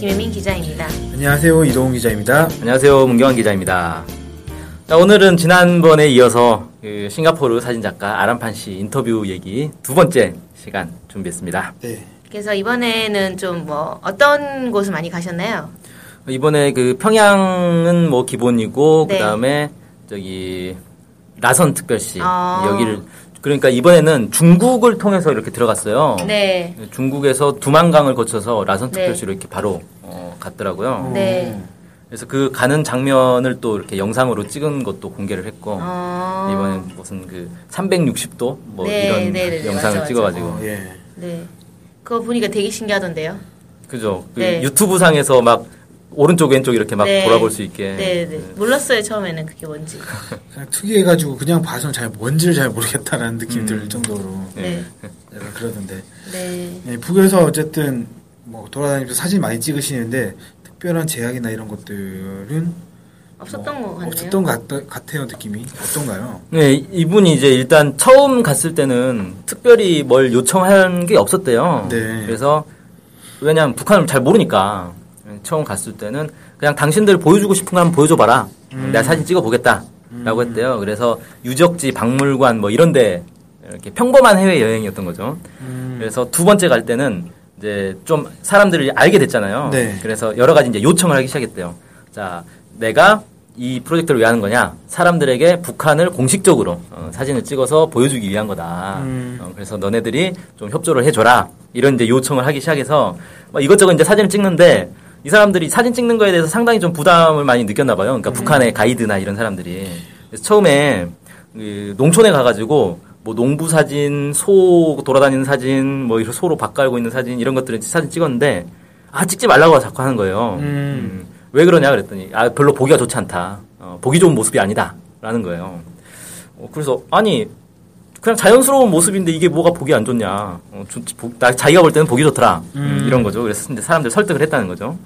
김혜민 기자입니다. 안녕하세요. 이동훈 기자입니다. 안녕하세요. 문경환 기자입니다. 자, 오늘은 지난번에 이어서 그 싱가포르 사진작가 아람판 씨 인터뷰 얘기 두 번째 시간 준비했습니다. 네. 그래서 이번에는 좀 뭐 어떤 곳을 많이 가셨나요? 이번에 그 평양은 뭐 기본이고 네. 그다음에 저기 라선 특별시 아. 여기를 그러니까 이번에는 중국을 통해서 이렇게 들어갔어요. 네. 중국에서 두만강을 거쳐서 라선 네. 특별시로 이렇게 바로 어, 갔더라고요. 네. 그래서 그 가는 장면을 또 이렇게 영상으로 찍은 것도 공개를 했고 어. 이번엔 무슨 그 360도 뭐 네, 이런 네, 네, 영상을 맞아, 찍어가지고 어, 예. 네. 그거 보니까 되게 신기하던데요. 그죠 그 네. 유튜브 상에서 막 오른쪽 왼쪽 이렇게 막 네. 돌아볼 수 있게 네, 네. 몰랐어요, 처음에는 그게 뭔지. 그냥 특이해가지고 그냥 봐서는 잘 뭔지를 잘 모르겠다라는 느낌이 들 정도로 네. 약간 그러던데. 네. 예, 북에서 어쨌든 뭐 돌아다니면서 사진 많이 찍으시는데 특별한 제약이나 이런 것들은 없었던 것 같네요. 없었던 것 같, 같아요 느낌이 어떤가요? 네, 이분이 이제 일단 처음 갔을 때는 특별히 뭘 요청한 게 없었대요. 네. 그래서 왜냐면 북한을 잘 모르니까 처음 갔을 때는 그냥 당신들 보여주고 싶은 거 한번 보여줘봐라. 내가 사진 찍어보겠다. 라고 했대요. 그래서 유적지, 박물관 뭐 이런 데 이렇게 평범한 해외 여행이었던 거죠. 그래서 두 번째 갈 때는 이제 좀 사람들이 알게 됐잖아요. 네. 그래서 여러 가지 이제 요청을 하기 시작했대요. 자, 내가 이 프로젝트를 왜 하는 거냐? 사람들에게 북한을 공식적으로 어, 사진을 찍어서 보여주기 위한 거다. 음. 어, 그래서 너네들이 좀 협조를 해줘라. 이런 이제 요청을 하기 시작해서 막 이것저것 이제 사진을 찍는데 이 사람들이 사진 찍는 거에 대해서 상당히 좀 부담을 많이 느꼈나 봐요. 그러니까 북한의 가이드나 이런 사람들이. 그래서 처음에 그 농촌에 가가지고 뭐 농부 사진, 소 돌아다니는 사진, 뭐 이런 소로 밥 깔고 있는 사진 이런 것들을 사진 찍었는데 아 찍지 말라고 자꾸 하는 거예요. 음, 왜 그러냐 그랬더니 아 별로 보기가 좋지 않다. 어, 보기 좋은 모습이 아니다라는 거예요. 어, 그래서 아니 그냥 자연스러운 모습인데 이게 뭐가 보기 안 좋냐. 어, 좋- 보- 나 자기가 볼 때는 보기 좋더라. 음, 이런 거죠. 그래서 이제 사람들 설득을 했다는 거죠.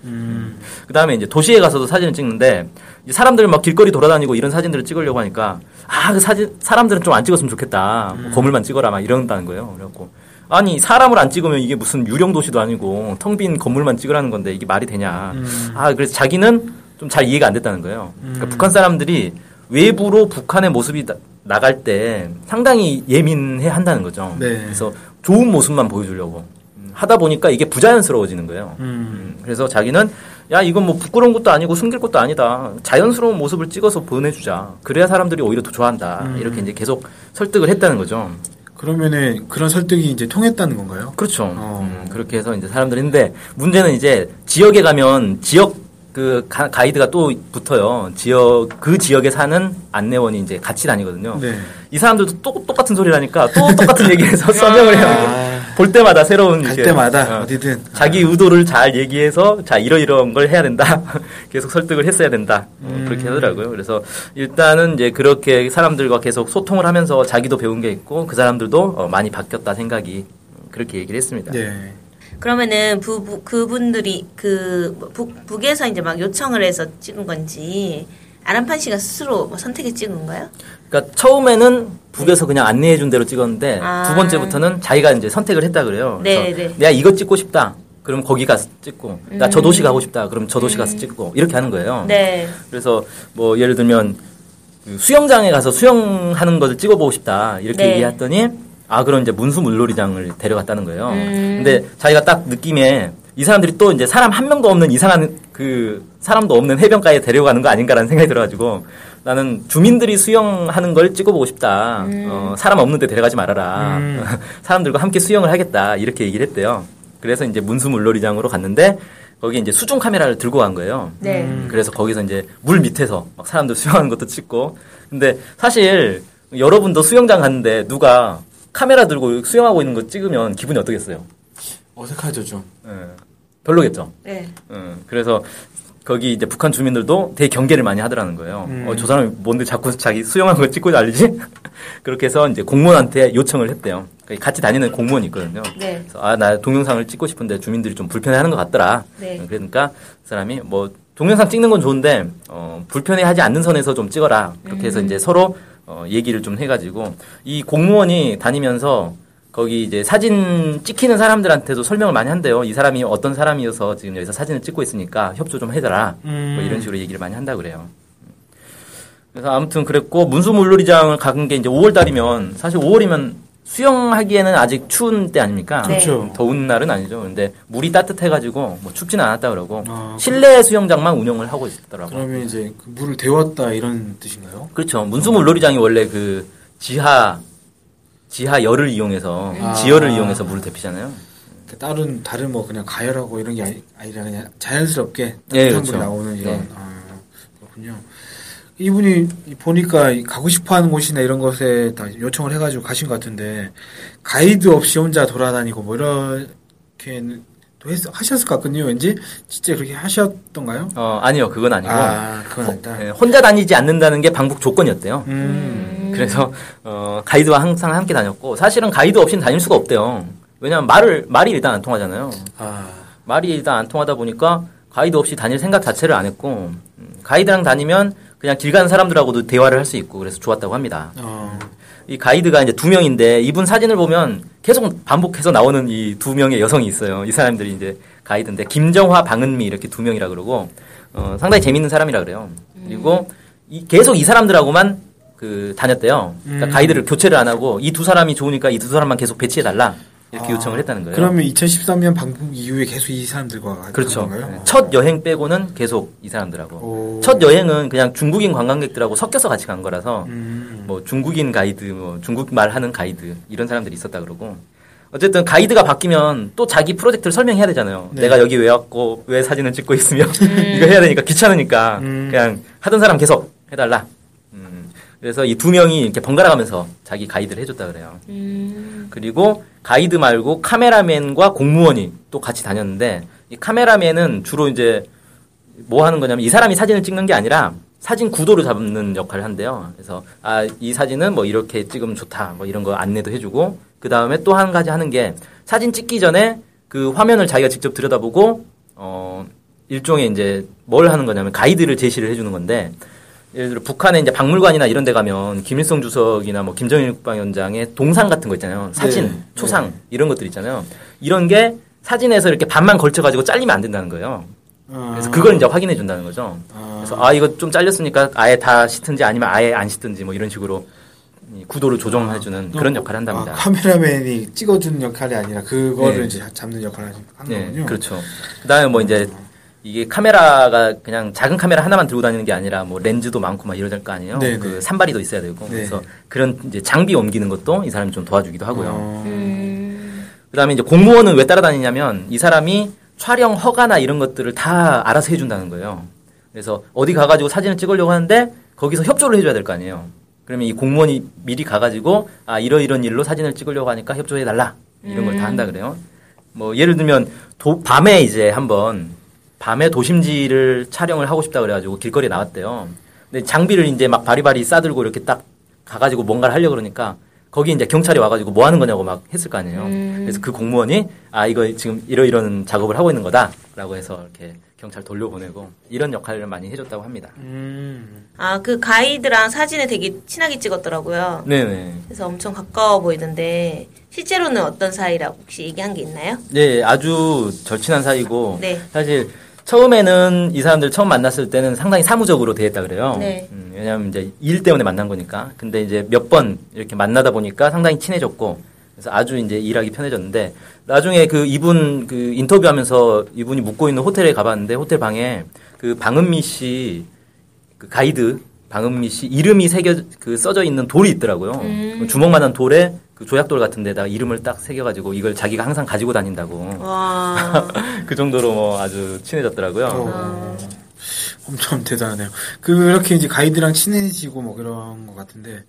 그 다음에 이제 도시에 가서도 사진을 찍는데 사람들 막 길거리 돌아다니고 이런 사진들을 찍으려고 하니까 아 그 사진 사람들은 좀 안 찍었으면 좋겠다. 뭐 건물만 찍어라 막 이런다는 거예요. 그래갖고 아니 사람을 안 찍으면 이게 무슨 유령 도시도 아니고 텅 빈 건물만 찍으라는 건데 이게 말이 되냐. 아 그래서 자기는 좀 잘 이해가 안 됐다는 거예요. 그러니까 북한 사람들이 외부로 북한의 모습이 나, 나갈 때 상당히 예민해 한다는 거죠. 네. 그래서 좋은 모습만 보여주려고 음, 하다 보니까 이게 부자연스러워지는 거예요. 음. 음, 그래서 자기는 야 이건 뭐 부끄러운 것도 아니고 숨길 것도 아니다. 자연스러운 모습을 찍어서 보내주자. 그래야 사람들이 오히려 더 좋아한다. 이렇게 이제 계속 설득을 했다는 거죠. 그러면은 그런 설득이 이제 통했다는 건가요? 그렇죠. 어. 음, 그렇게 해서 이제 사람들이 했는데 문제는 이제 지역에 가면 지역 그 가, 가이드가 또 붙어요. 지역 그 지역에 사는 안내원이 이제 같이 다니거든요. 네. 이 사람들도 또 똑같은 소리를 하니까 또 똑같은 얘기해서 설명을 해야 돼요. 볼 때마다 새로운 갈 이제, 때마다 어, 어디든 자기 의도를 잘 얘기해서 자 이러이러한 걸 해야 된다. 계속 설득을 했어야 된다. 어, 음. 그렇게 하더라고요. 그래서 일단은 이제 그렇게 사람들과 계속 소통을 하면서 자기도 배운 게 있고 그 사람들도 어, 많이 바뀌었다 생각이 어, 그렇게 얘기를 했습니다. 네. 그러면은 부, 부- 그분들이 그 북, 북에서 이제 막 요청을 해서 찍은 건지 아람판 씨가 스스로 뭐 선택해 찍은 건가요? 그러니까 처음에는 북에서 그냥 안내해 준 대로 찍었는데 아. 두 번째부터는 자기가 이제 선택을 했다 그래요. 네, 네. 내가 이거 찍고 싶다. 그럼 거기 가서 찍고 나저 음. 도시 가고 싶다. 그럼 저 도시 가서 찍고 이렇게 하는 거예요. 네. 그래서 뭐 예를 들면 그 수영장에 가서 수영하는 것을 찍어보고 싶다 이렇게 네. 얘기했더니 아 그럼 이제 문수 물놀이장을 데려갔다는 거예요. 음. 근데 자기가 딱 느낌에 이 사람들이 또 이제 사람 한 명도 없는 이상한 그 사람도 없는 해변가에 데려가는 거 아닌가라는 생각이 들어가지고 나는 주민들이 수영하는 걸 찍어보고 싶다. 음. 어, 사람 없는데 데려가지 말아라. 사람들과 함께 수영을 하겠다 이렇게 얘기를 했대요. 그래서 이제 문수 물놀이장으로 갔는데 거기 이제 수중 카메라를 들고 간 거예요. 네. 음, 그래서 거기서 이제 물 밑에서 막 사람들 수영하는 것도 찍고. 근데 사실 여러분도 수영장 갔는데 누가 카메라 들고 수영하고 있는 거 찍으면 기분이 어떠겠어요? 어색하죠 좀. 예. 별로겠죠. 네. 음, 그래서 거기 이제 북한 주민들도 되게 경계를 많이 하더라는 거예요. 음. 어, 저 사람이 뭔데 자꾸 자기 수영한 거 찍고 난리지? 그렇게 해서 이제 공무원한테 요청을 했대요. 그러니까 같이 다니는 공무원이 있거든요. 네. 그래서 아, 나 동영상을 찍고 싶은데 주민들이 좀 불편해 하는 것 같더라. 네. 어, 그러니까 그 사람이 뭐 동영상 찍는 건 좋은데 어, 불편해 하지 않는 선에서 좀 찍어라. 그렇게 해서 이제 서로 어, 얘기를 좀 해가지고 이 공무원이 다니면서 거기 이제 사진 찍히는 사람들한테도 설명을 많이 한대요. 이 사람이 어떤 사람이어서 지금 여기서 사진을 찍고 있으니까 협조 좀 해줘라. 음. 뭐 이런 식으로 얘기를 많이 한다 그래요. 그래서 아무튼 그랬고 문수물놀이장을 가는 게 이제 5월 달이면 사실 5월이면 수영하기에는 아직 추운 때 아닙니까? 네. 그렇죠. 더운 날은 아니죠. 근데 물이 따뜻해가지고 뭐 춥지는 않았다 그러고 아, 실내 수영장만 운영을 하고 있더라고요. 그러면 이제 그 물을 데웠다 이런 뜻인가요? 그렇죠. 문수물 놀이장이 원래 그 지하 지하 열을 이용해서 아. 지열을 이용해서 물을 데피잖아요. 그 다른 다른 뭐 그냥 가열하고 이런 게 아니, 아니라 그냥 자연스럽게 예, 따뜻한 그렇죠. 물이 나오는 이런 네. 아, 그렇군요. 이분이 보니까 가고 싶어 하는 곳이나 이런 것에 다 요청을 해가지고 가신 것 같은데 가이드 없이 혼자 돌아다니고 뭐 이렇게 또 했, 하셨을 것 같거든요. 왠지 진짜 그렇게 하셨던가요? 어 아니요, 그건 아니고 아, 그건 아니다. 예, 혼자 다니지 않는다는 게 방북 조건이었대요. 음, 그래서 어, 가이드와 항상 함께 다녔고 사실은 가이드 없이는 다닐 수가 없대요. 왜냐하면 말을 말이 일단 안 통하잖아요. 아, 말이 일단 안 통하다 보니까 가이드 없이 다닐 생각 자체를 안 했고 음, 가이드랑 다니면 그냥 길 가는 사람들하고도 대화를 할 수 있고 그래서 좋았다고 합니다. 어, 이 가이드가 이제 두 명인데 이분 사진을 보면 계속 반복해서 나오는 이 두 명의 여성이 있어요. 이 사람들이 이제 가이드인데 김정화, 방은미 이렇게 두 명이라 그러고 어, 상당히 재밌는 사람이라 그래요. 그리고 이- 계속 이 사람들하고만 그 다녔대요. 그러니까 음. 가이드를 교체를 안 하고 이 두 사람이 좋으니까 이 두 사람만 계속 배치해 달라 이렇게 아, 요청을 했다는 거예요. 그러면 2013년 방북 이후에 계속 이 사람들과 간 그렇죠. 네. 첫 여행 빼고는 계속 이 사람들하고. 오. 첫 여행은 그냥 중국인 관광객들하고 섞여서 같이 간 거라서 음. 뭐 중국인 가이드, 뭐 중국말 하는 가이드 이런 사람들이 있었다 그러고 어쨌든 가이드가 바뀌면 또 자기 프로젝트를 설명해야 되잖아요. 네. 내가 여기 왜 왔고 왜 사진을 찍고 있으며 이거 해야 되니까 귀찮으니까 음. 그냥 하던 사람 계속 해달라. 음. 그래서 이 두 명이 이렇게 번갈아 가면서 자기 가이드를 해줬다 그래요. 음. 그리고 가이드 말고 카메라맨과 공무원이 또 같이 다녔는데 이 카메라맨은 주로 이제 뭐 하는 거냐면 이 사람이 사진을 찍는 게 아니라 사진 구도를 잡는 역할을 한대요. 그래서 아 이 사진은 뭐 이렇게 찍으면 좋다 뭐 이런 거 안내도 해주고 그 다음에 또 한 가지 하는 게 사진 찍기 전에 그 화면을 자기가 직접 들여다보고 어 일종의 이제 뭘 하는 거냐면 가이드를 제시를 해주는 건데 예를 들어 북한에 이제 박물관이나 이런 데 가면 김일성 주석이나 뭐 김정일 국방위원장의 동상 같은 거 있잖아요. 사진, 네. 초상 이런 것들 있잖아요. 이런 게 사진에서 이렇게 반만 걸쳐 가지고 잘리면 안 된다는 거예요. 그래서 그걸 이제 확인해 준다는 거죠. 아. 그래서 아 이거 좀 잘렸으니까 아예 다 씻든지 아니면 아예 안 씻든지 뭐 이런 식으로 이 구도를 조정해 주는 그런 역할을 한답니다. 아, 카메라맨이 찍어주는 역할이 아니라 그거를 네. 이제 잡는 역할을 하는 네, 거군요. 그렇죠. 그다음에 뭐 이제 이게 카메라가 그냥 작은 카메라 하나만 들고 다니는 게 아니라 뭐 렌즈도 많고 막 이러될 거 아니에요. 네, 그 네. 산발이도 있어야 되고 네. 그래서 그런 이제 장비 옮기는 것도 이 사람이 좀 도와주기도 하고요. 어, 음. 그다음에 이제 공무원은 왜 따라다니냐면 이 사람이 촬영 허가나 이런 것들을 다 알아서 해준다는 거예요. 그래서 어디 가가지고 사진을 찍으려고 하는데 거기서 협조를 해줘야 될 거 아니에요. 그러면 이 공무원이 미리 가가지고 아 이러이런 일로 사진을 찍으려고 하니까 협조해 달라 이런 걸 다 한다 그래요. 뭐 예를 들면 도- 밤에 이제 한번 밤에 도심지를 촬영을 하고 싶다 그래가지고 길거리에 나왔대요. 근데 장비를 이제 막 바리바리 싸들고 이렇게 딱 가가지고 뭔가를 하려고 그러니까 거기 이제 경찰이 와가지고 뭐 하는 거냐고 막 했을 거 아니에요. 그래서 그 공무원이 아 이거 지금 이러이런 작업을 하고 있는 거다라고 해서 이렇게 경찰 돌려보내고 이런 역할을 많이 해줬다고 합니다. 음. 아, 그 가이드랑 사진을 되게 친하게 찍었더라고요. 네네. 그래서 엄청 가까워 보이던데 실제로는 어떤 사이라고 혹시 얘기한 게 있나요? 네, 아주 절친한 사이고 네. 사실 처음에는 이 사람들 처음 만났을 때는 상당히 사무적으로 대했다 그래요. 네. 음, 왜냐하면 이제 일 때문에 만난 거니까. 근데 이제 몇 번 이렇게 만나다 보니까 상당히 친해졌고 그래서 아주 이제 일하기 편해졌는데 나중에 그 이분 그 인터뷰하면서 이분이 묵고 있는 호텔에 가봤는데 호텔 방에 그 방은미 씨 그 가이드 방은미 씨 이름이 새겨 그 써져 있는 돌이 있더라고요. 그 주먹만한 돌에 그 조약돌 같은 데다가 이름을 딱 새겨가지고 이걸 자기가 항상 가지고 다닌다고. 와. 그 정도로 뭐 아주 친해졌더라고요. 어, 엄청 대단하네요. 그렇게 이제 가이드랑 친해지고 뭐 그런 것 같은데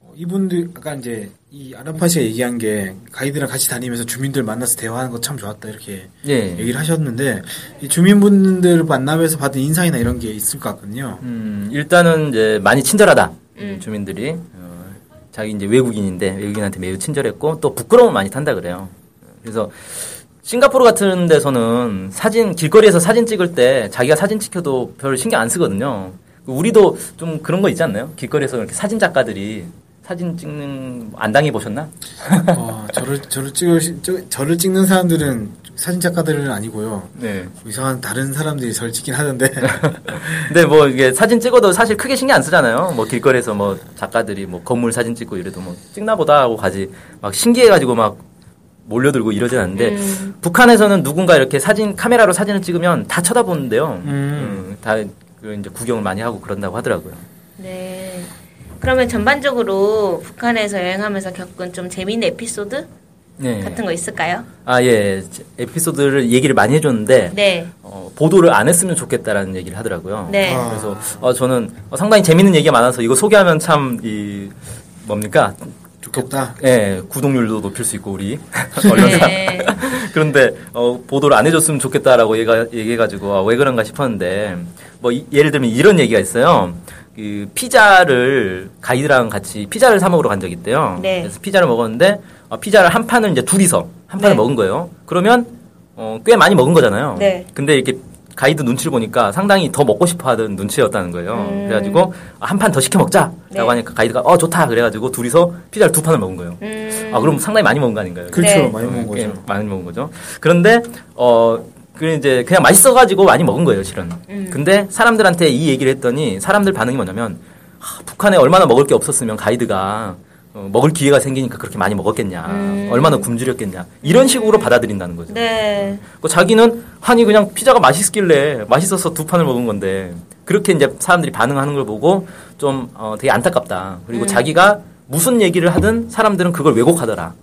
어, 이분들 아까 이제 이 아라파 씨가 얘기한 게 가이드랑 같이 다니면서 주민들 만나서 대화하는 거 참 좋았다 이렇게 예. 얘기를 하셨는데 이 주민분들 만나면서 받은 인상이나 이런 게 있을 것 같거든요. 음, 일단은 이제 많이 친절하다. 음. 주민들이. 어, 자기 이제 외국인인데 외국인한테 매우 친절했고 또 부끄러움 많이 탄다 그래요. 그래서 싱가포르 같은 데서는 사진 길거리에서 사진 찍을 때 자기가 사진 찍혀도 별 신경 안 쓰거든요. 우리도 좀 그런 거 있지 않나요? 길거리에서 이렇게 사진 작가들이 사진 찍는 안 당해 보셨나? 어, 저를 저를 찍을 저, 저를 찍는 사람들은 사진 작가들은 아니고요. 네. 이상한 다른 사람들이 저를 찍긴 하던데. 근데 뭐 이게 사진 찍어도 사실 크게 신경 안 쓰잖아요. 뭐 길거리에서 뭐 작가들이 뭐 건물 사진 찍고 이래도 뭐 찍나 보다 하고 가지 막 신기해가지고 막 몰려들고 이러진 않는데 음. 북한에서는 누군가 이렇게 사진 카메라로 사진을 찍으면 다 쳐다보는데요. 음. 음, 다그 이제 구경을 많이 하고 그런다고 하더라고요. 네. 그러면 전반적으로 북한에서 여행하면서 겪은 좀 재미있는 에피소드 네. 같은 거 있을까요? 아 예. 에피소드를 얘기를 많이 해줬는데 네. 어, 보도를 안 했으면 좋겠다라는 얘기를 하더라고요. 네. 아. 그래서 어, 저는 어, 상당히 재밌는 얘기가 많아서 이거 소개하면 참 이 뭡니까 좋겠다. 예, 구독률도 높일 수 있고 우리 언론사. 네. 그런데 어, 보도를 안 해줬으면 좋겠다라고 얘가, 얘기해가지고 아, 왜 그런가 싶었는데 뭐 이- 예를 들면 이런 얘기가 있어요. 그 피자를 가이드랑 같이 피자를 사 먹으러 간 적이 있대요. 네. 그래서 피자를 먹었는데 어, 피자를 한 판을 이제 둘이서 한 판을 네. 먹은 거예요. 그러면 어, 꽤 많이 먹은 거잖아요. 네. 근데 이렇게 가이드 눈치를 보니까 상당히 더 먹고 싶어 하던 눈치였다는 거예요. 음. 그래가지고 한 판 더 시켜 먹자라고 네. 하니까 가이드가 어 좋다 그래가지고 둘이서 피자를 두 판을 먹은 거예요. 음. 아 그럼 상당히 많이 먹은 거 아닌가요? 그렇죠. 네. 많이 먹은 꽤 거죠. 많이 먹은 거죠. 그런데 어, 그 이제 그냥 맛있어가지고 많이 먹은 거예요, 실은. 음. 근데 사람들한테 이 얘기를 했더니 사람들 반응이 뭐냐면 하, 북한에 얼마나 먹을 게 없었으면 가이드가 어, 먹을 기회가 생기니까 그렇게 많이 먹었겠냐, 음. 얼마나 굶주렸겠냐 이런 식으로 받아들인다는 거죠. 네. 그 자기는 아니 그냥 피자가 맛있길래 맛있어서 두 판을 먹은 건데 그렇게 이제 사람들이 반응하는 걸 보고 좀 어, 되게 안타깝다. 그리고 음. 자기가 무슨 얘기를 하든 사람들은 그걸 왜곡하더라.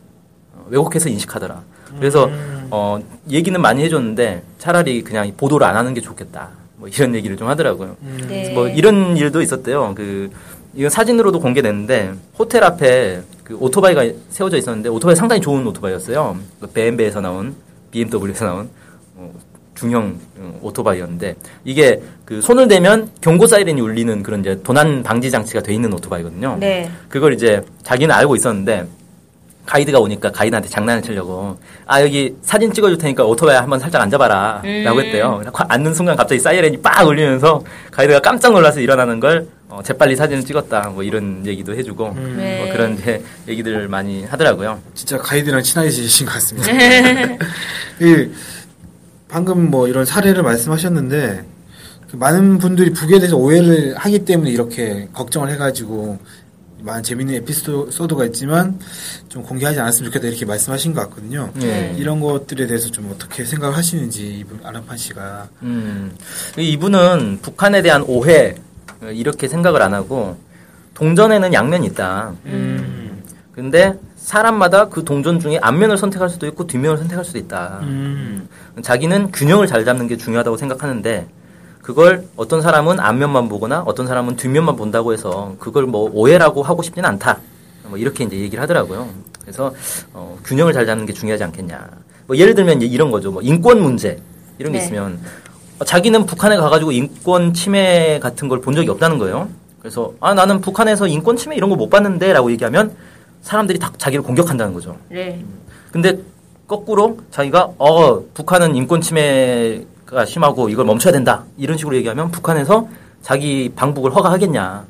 어, 왜곡해서 인식하더라. 그래서 어, 얘기는 많이 해줬는데 차라리 그냥 보도를 안 하는 게 좋겠다. 뭐 이런 얘기를 좀 하더라고요. 네. 뭐 이런 일도 있었대요. 그 이건 사진으로도 공개됐는데 호텔 앞에 그 오토바이가 세워져 있었는데 오토바이 상당히 좋은 오토바이였어요. 그 BMW에서 나온 BMW에서 나온 어, 중형 어, 오토바이였는데 이게 그 손을 대면 경고 사이렌이 울리는 그런 이제 도난 방지 장치가 돼 있는 오토바이거든요. 네. 그걸 이제 자기는 알고 있었는데 가이드가 오니까 가이드한테 장난을 치려고 아 여기 사진 찍어줄 테니까 오토바이 한번 살짝 앉아봐라 음. 라고 했대요 앉는 순간 갑자기 사이렌이 빡 울리면서 가이드가 깜짝 놀라서 일어나는 걸 어, 재빨리 사진을 찍었다 뭐 이런 얘기도 해주고 음. 네. 뭐 그런 이제 얘기들 많이 하더라고요 진짜 가이드랑 친해지신 것 같습니다. 이 방금 뭐 이런 사례를 말씀하셨는데 그 많은 분들이 북에 대해서 오해를 하기 때문에 이렇게 걱정을 해가지고 많은 재밌는 에피소드가 있지만 좀 공개하지 않았으면 좋겠다 이렇게 말씀하신 것 같거든요. 네. 이런 것들에 대해서 좀 어떻게 생각을 하시는지 이분 아라판 씨가. 음, 이분은 북한에 대한 오해 어, 이렇게 생각을 안 하고 동전에는 양면이 있다. 음, 근데 사람마다 그 동전 중에 앞면을 선택할 수도 있고 뒷면을 선택할 수도 있다. 음, 자기는 균형을 잘 잡는 게 중요하다고 생각하는데 그걸 어떤 사람은 앞면만 보거나 어떤 사람은 뒷면만 본다고 해서 그걸 뭐 오해라고 하고 싶지는 않다. 뭐 이렇게 이제 얘기를 하더라고요. 그래서 어, 균형을 잘 잡는 게 중요하지 않겠냐. 뭐 예를 들면 이런 거죠. 뭐 인권 문제 이런 게 네. 있으면 어, 자기는 북한에 가가지고 인권 침해 같은 걸 본 적이 없다는 거예요. 그래서 아 나는 북한에서 인권 침해 이런 거 못 봤는데라고 얘기하면 사람들이 다 자기를 공격한다는 거죠. 네. 근데 거꾸로 자기가 어 북한은 인권 침해 가 심하고 이걸 멈춰야 된다 이런 식으로 얘기하면 북한에서 자기 방북을 허가하겠냐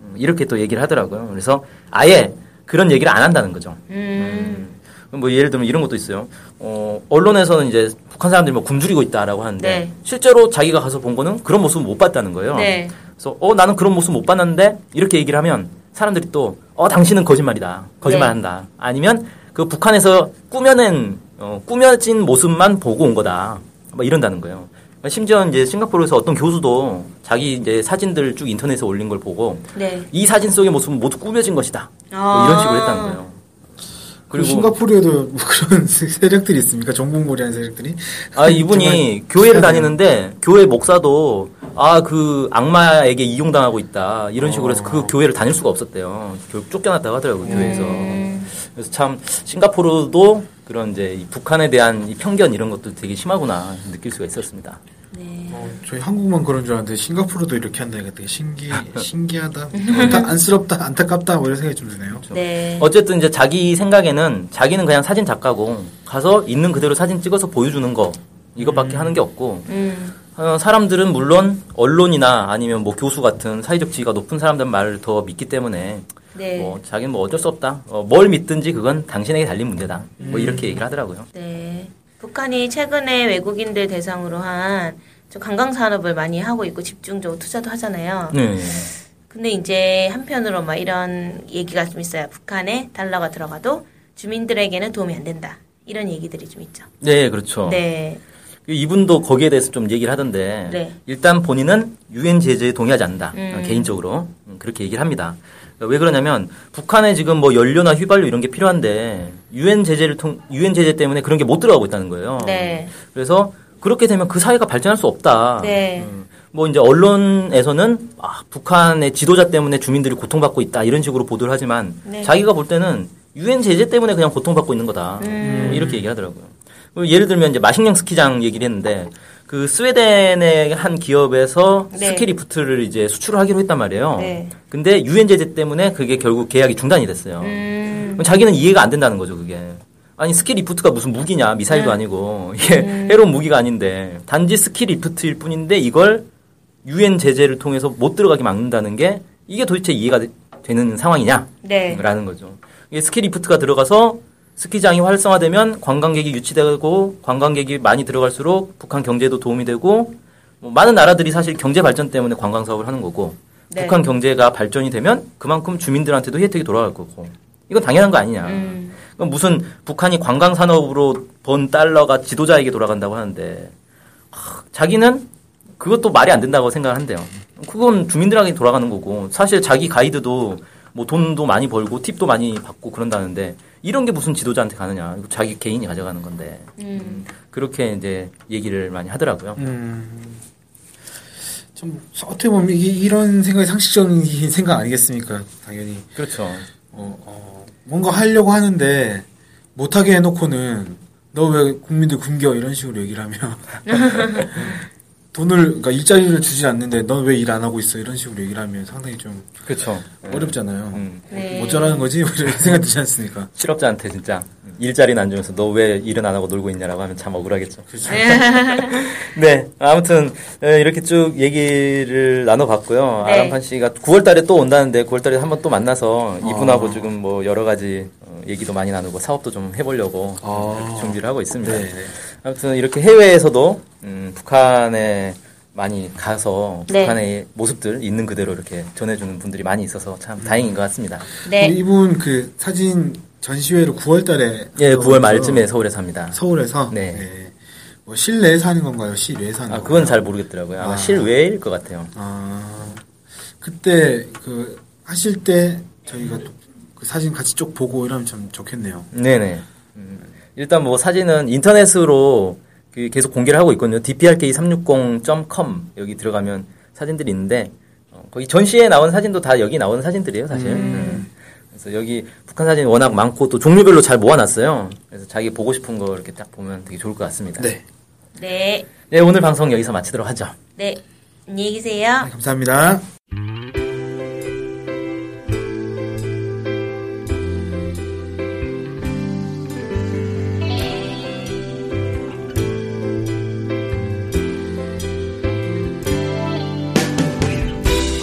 음, 이렇게 또 얘기를 하더라고요. 그래서 아예 그런 얘기를 안 한다는 거죠. 음. 뭐 예를 들면 이런 것도 있어요. 어, 언론에서는 이제 북한 사람들이 뭐 굶주리고 있다라고 하는데 네. 실제로 자기가 가서 본 거는 그런 모습을 못 봤다는 거예요. 네. 그래서 어 나는 그런 모습 못 봤는데 이렇게 얘기를 하면 사람들이 또 어 당신은 거짓말이다 거짓말한다 아니면 그 북한에서 꾸며낸 어, 꾸며진 모습만 보고 온 거다 뭐 이런다는 거예요. 심지어 이제 싱가포르에서 어떤 교수도 자기 이제 사진들 쭉 인터넷에 올린 걸 보고 네. 이 사진 속의 모습은 모두 꾸며진 것이다 뭐 아. 이런 식으로 했다는 거예요. 그리고 싱가포르에도 뭐 그런 세력들이 있습니까? 정복몰이하는 세력들이? 아 이분이 교회를. 다니는데 교회 목사도 아 그 악마에게 이용당하고 있다 이런 식으로 해서 그 교회를 다닐 수가 없었대요. 결국 쫓겨났다고 하더라고요 교회에서. 그래서 참 싱가포르도 그런 이제 이 북한에 대한 이 편견 이런 것도 되게 심하구나 느낄 수가 있었습니다. 네. 어, 저희 한국만 그런 줄 알았는데 싱가포르도 이렇게 한다니까 되게 신기 신기하다, 안타, 안쓰럽다, 안타깝다 뭐 이런 생각이 좀 드네요. 네. 어쨌든 이제 자기 생각에는 자기는 그냥 사진 작가고 가서 있는 그대로 사진 찍어서 보여주는 거 이것밖에 하는 게 없고 음. 어, 사람들은 물론 언론이나 아니면 뭐 교수 같은 사회적 지위가 높은 사람들 말을 더 믿기 때문에 네. 뭐 자기는 뭐 어쩔 수 없다. 어, 뭘 믿든지 그건 당신에게 달린 문제다. 뭐 이렇게 얘기를 하더라고요. 네. 북한이 최근에 외국인들 대상으로 한좀 관광 산업을 많이 하고 있고 집중적으로 투자도 하잖아요. 네. 근데 이제 한편으로 막 이런 얘기가 좀 있어요. 북한에 달러가 들어가도 주민들에게는 도움이 안 된다. 이런 얘기들이 좀 있죠. 네, 그렇죠. 네. 이분도 거기에 대해서 좀 얘기를 하던데 네. 일단 본인은 유엔 제재에 동의하지 않는다. 음. 개인적으로 음, 그렇게 얘기를 합니다. 왜 그러냐면 북한에 지금 뭐 연료나 휘발유 이런 게 필요한데 유엔 제재를 통 유엔 제재 때문에 그런 게 못 들어가고 있다는 거예요. 네. 그래서 그렇게 되면 그 사회가 발전할 수 없다. 네. 음, 뭐 이제 언론에서는 아, 북한의 지도자 때문에 주민들이 고통받고 있다 이런 식으로 보도를 하지만 네. 자기가 볼 때는 유엔 제재 때문에 그냥 고통받고 있는 거다 음. 뭐 이렇게 얘기하더라고요. 예를 들면 이제 마식령 스키장 얘기를 했는데 그 스웨덴의 한 기업에서 네. 스키 리프트를 이제 수출을 하기로 했단 말이에요. 네. 근데 유엔 제재 때문에 그게 결국 계약이 중단이 됐어요. 음. 자기는 이해가 안 된다는 거죠, 그게. 아니, 스키 리프트가 무슨 무기냐, 미사일도 음. 아니고, 이게 해로운 무기가 아닌데, 단지 스키 리프트일 뿐인데, 이걸 유엔 제재를 통해서 못 들어가게 막는다는 게, 이게 도대체 이해가 되- 되는 상황이냐? 네. 라는 거죠. 이게 스키 리프트가 들어가서 스키장이 활성화되면 관광객이 유치되고, 관광객이 많이 들어갈수록 북한 경제도 도움이 되고, 뭐 많은 나라들이 사실 경제 발전 때문에 관광 사업을 하는 거고, 네. 북한 경제가 발전이 되면 그만큼 주민들한테도 혜택이 돌아갈 거고, 이건 당연한 거 아니냐. 음. 무슨 북한이 관광 산업으로 번 달러가 지도자에게 돌아간다고 하는데 하, 자기는 그것도 말이 안 된다고 생각을 한대요. 그건 주민들에게 돌아가는 거고 사실 자기 가이드도 뭐 돈도 많이 벌고 팁도 많이 받고 그런다는데 이런 게 무슨 지도자한테 가느냐? 이거 자기 개인이 가져가는 건데 음. 그렇게 이제 얘기를 많이 하더라고요. 음, 좀 어떻게 보면 이게 이런 생각이 상식적인 생각 아니겠습니까? 당연히 그렇죠. 어, 어, 뭔가 하려고 하는데 못하게 해놓고는 너 왜 국민들 굶겨 이런 식으로 얘기를 하면 돈을 그러니까 일자리를 주지 않는데 넌 왜 일 안 하고 있어 이런 식으로 얘기를 하면 상당히 좀 그렇죠. 어렵잖아요. 음. 네. 뭐 어쩌라는 거지 이런 생각 들지 않습니까? 실업자한테 진짜 일자리는 안 주면서 너 왜 일은 안 하고 놀고 있냐라고 하면 참 억울하겠죠. 그렇죠. 네, 아무튼 에, 이렇게 쭉 얘기를 나눠봤고요. 네. 아람판 씨가 9월달에 또 온다는데 9월달에 한번 또 만나서 이분하고 어. 지금 뭐 여러 가지 어, 얘기도 많이 나누고 사업도 좀 해보려고 아. 준비를 하고 있습니다. 네, 네. 아무튼 이렇게 해외에서도 음, 북한에 많이 가서 네. 북한의 모습들 있는 그대로 이렇게 전해주는 분들이 많이 있어서 참 다행인 것 같습니다. 네. 이분 그 사진 전시회를 9월달에 예, 9월 말쯤에 서울에서 합니다. 서울에서 네. 뭐 실내에서 하는 건가요? 실외에서 하는 아, 건가요? 그건 잘 모르겠더라고요. 아마 아. 실외일 것 같아요. 아, 그때 그 하실 때 저희가 또그 사진 같이 쭉 보고 이러면 참 좋겠네요. 네네. 음, 일단 뭐 사진은 인터넷으로 그 계속 공개를 하고 있거든요. dprk360.com 여기 들어가면 사진들이 있는데 어, 거기 전시에 나온 사진도 다 여기 나오는 사진들이에요, 사실. 음. 그래서 여기 북한 사진 워낙 많고 또 종류별로 잘 모아놨어요. 그래서 자기 보고 싶은 거 이렇게 딱 보면 되게 좋을 것 같습니다. 네. 네. 네, 오늘 방송 여기서 마치도록 하죠. 네. 안녕히 계세요. 네, 감사합니다.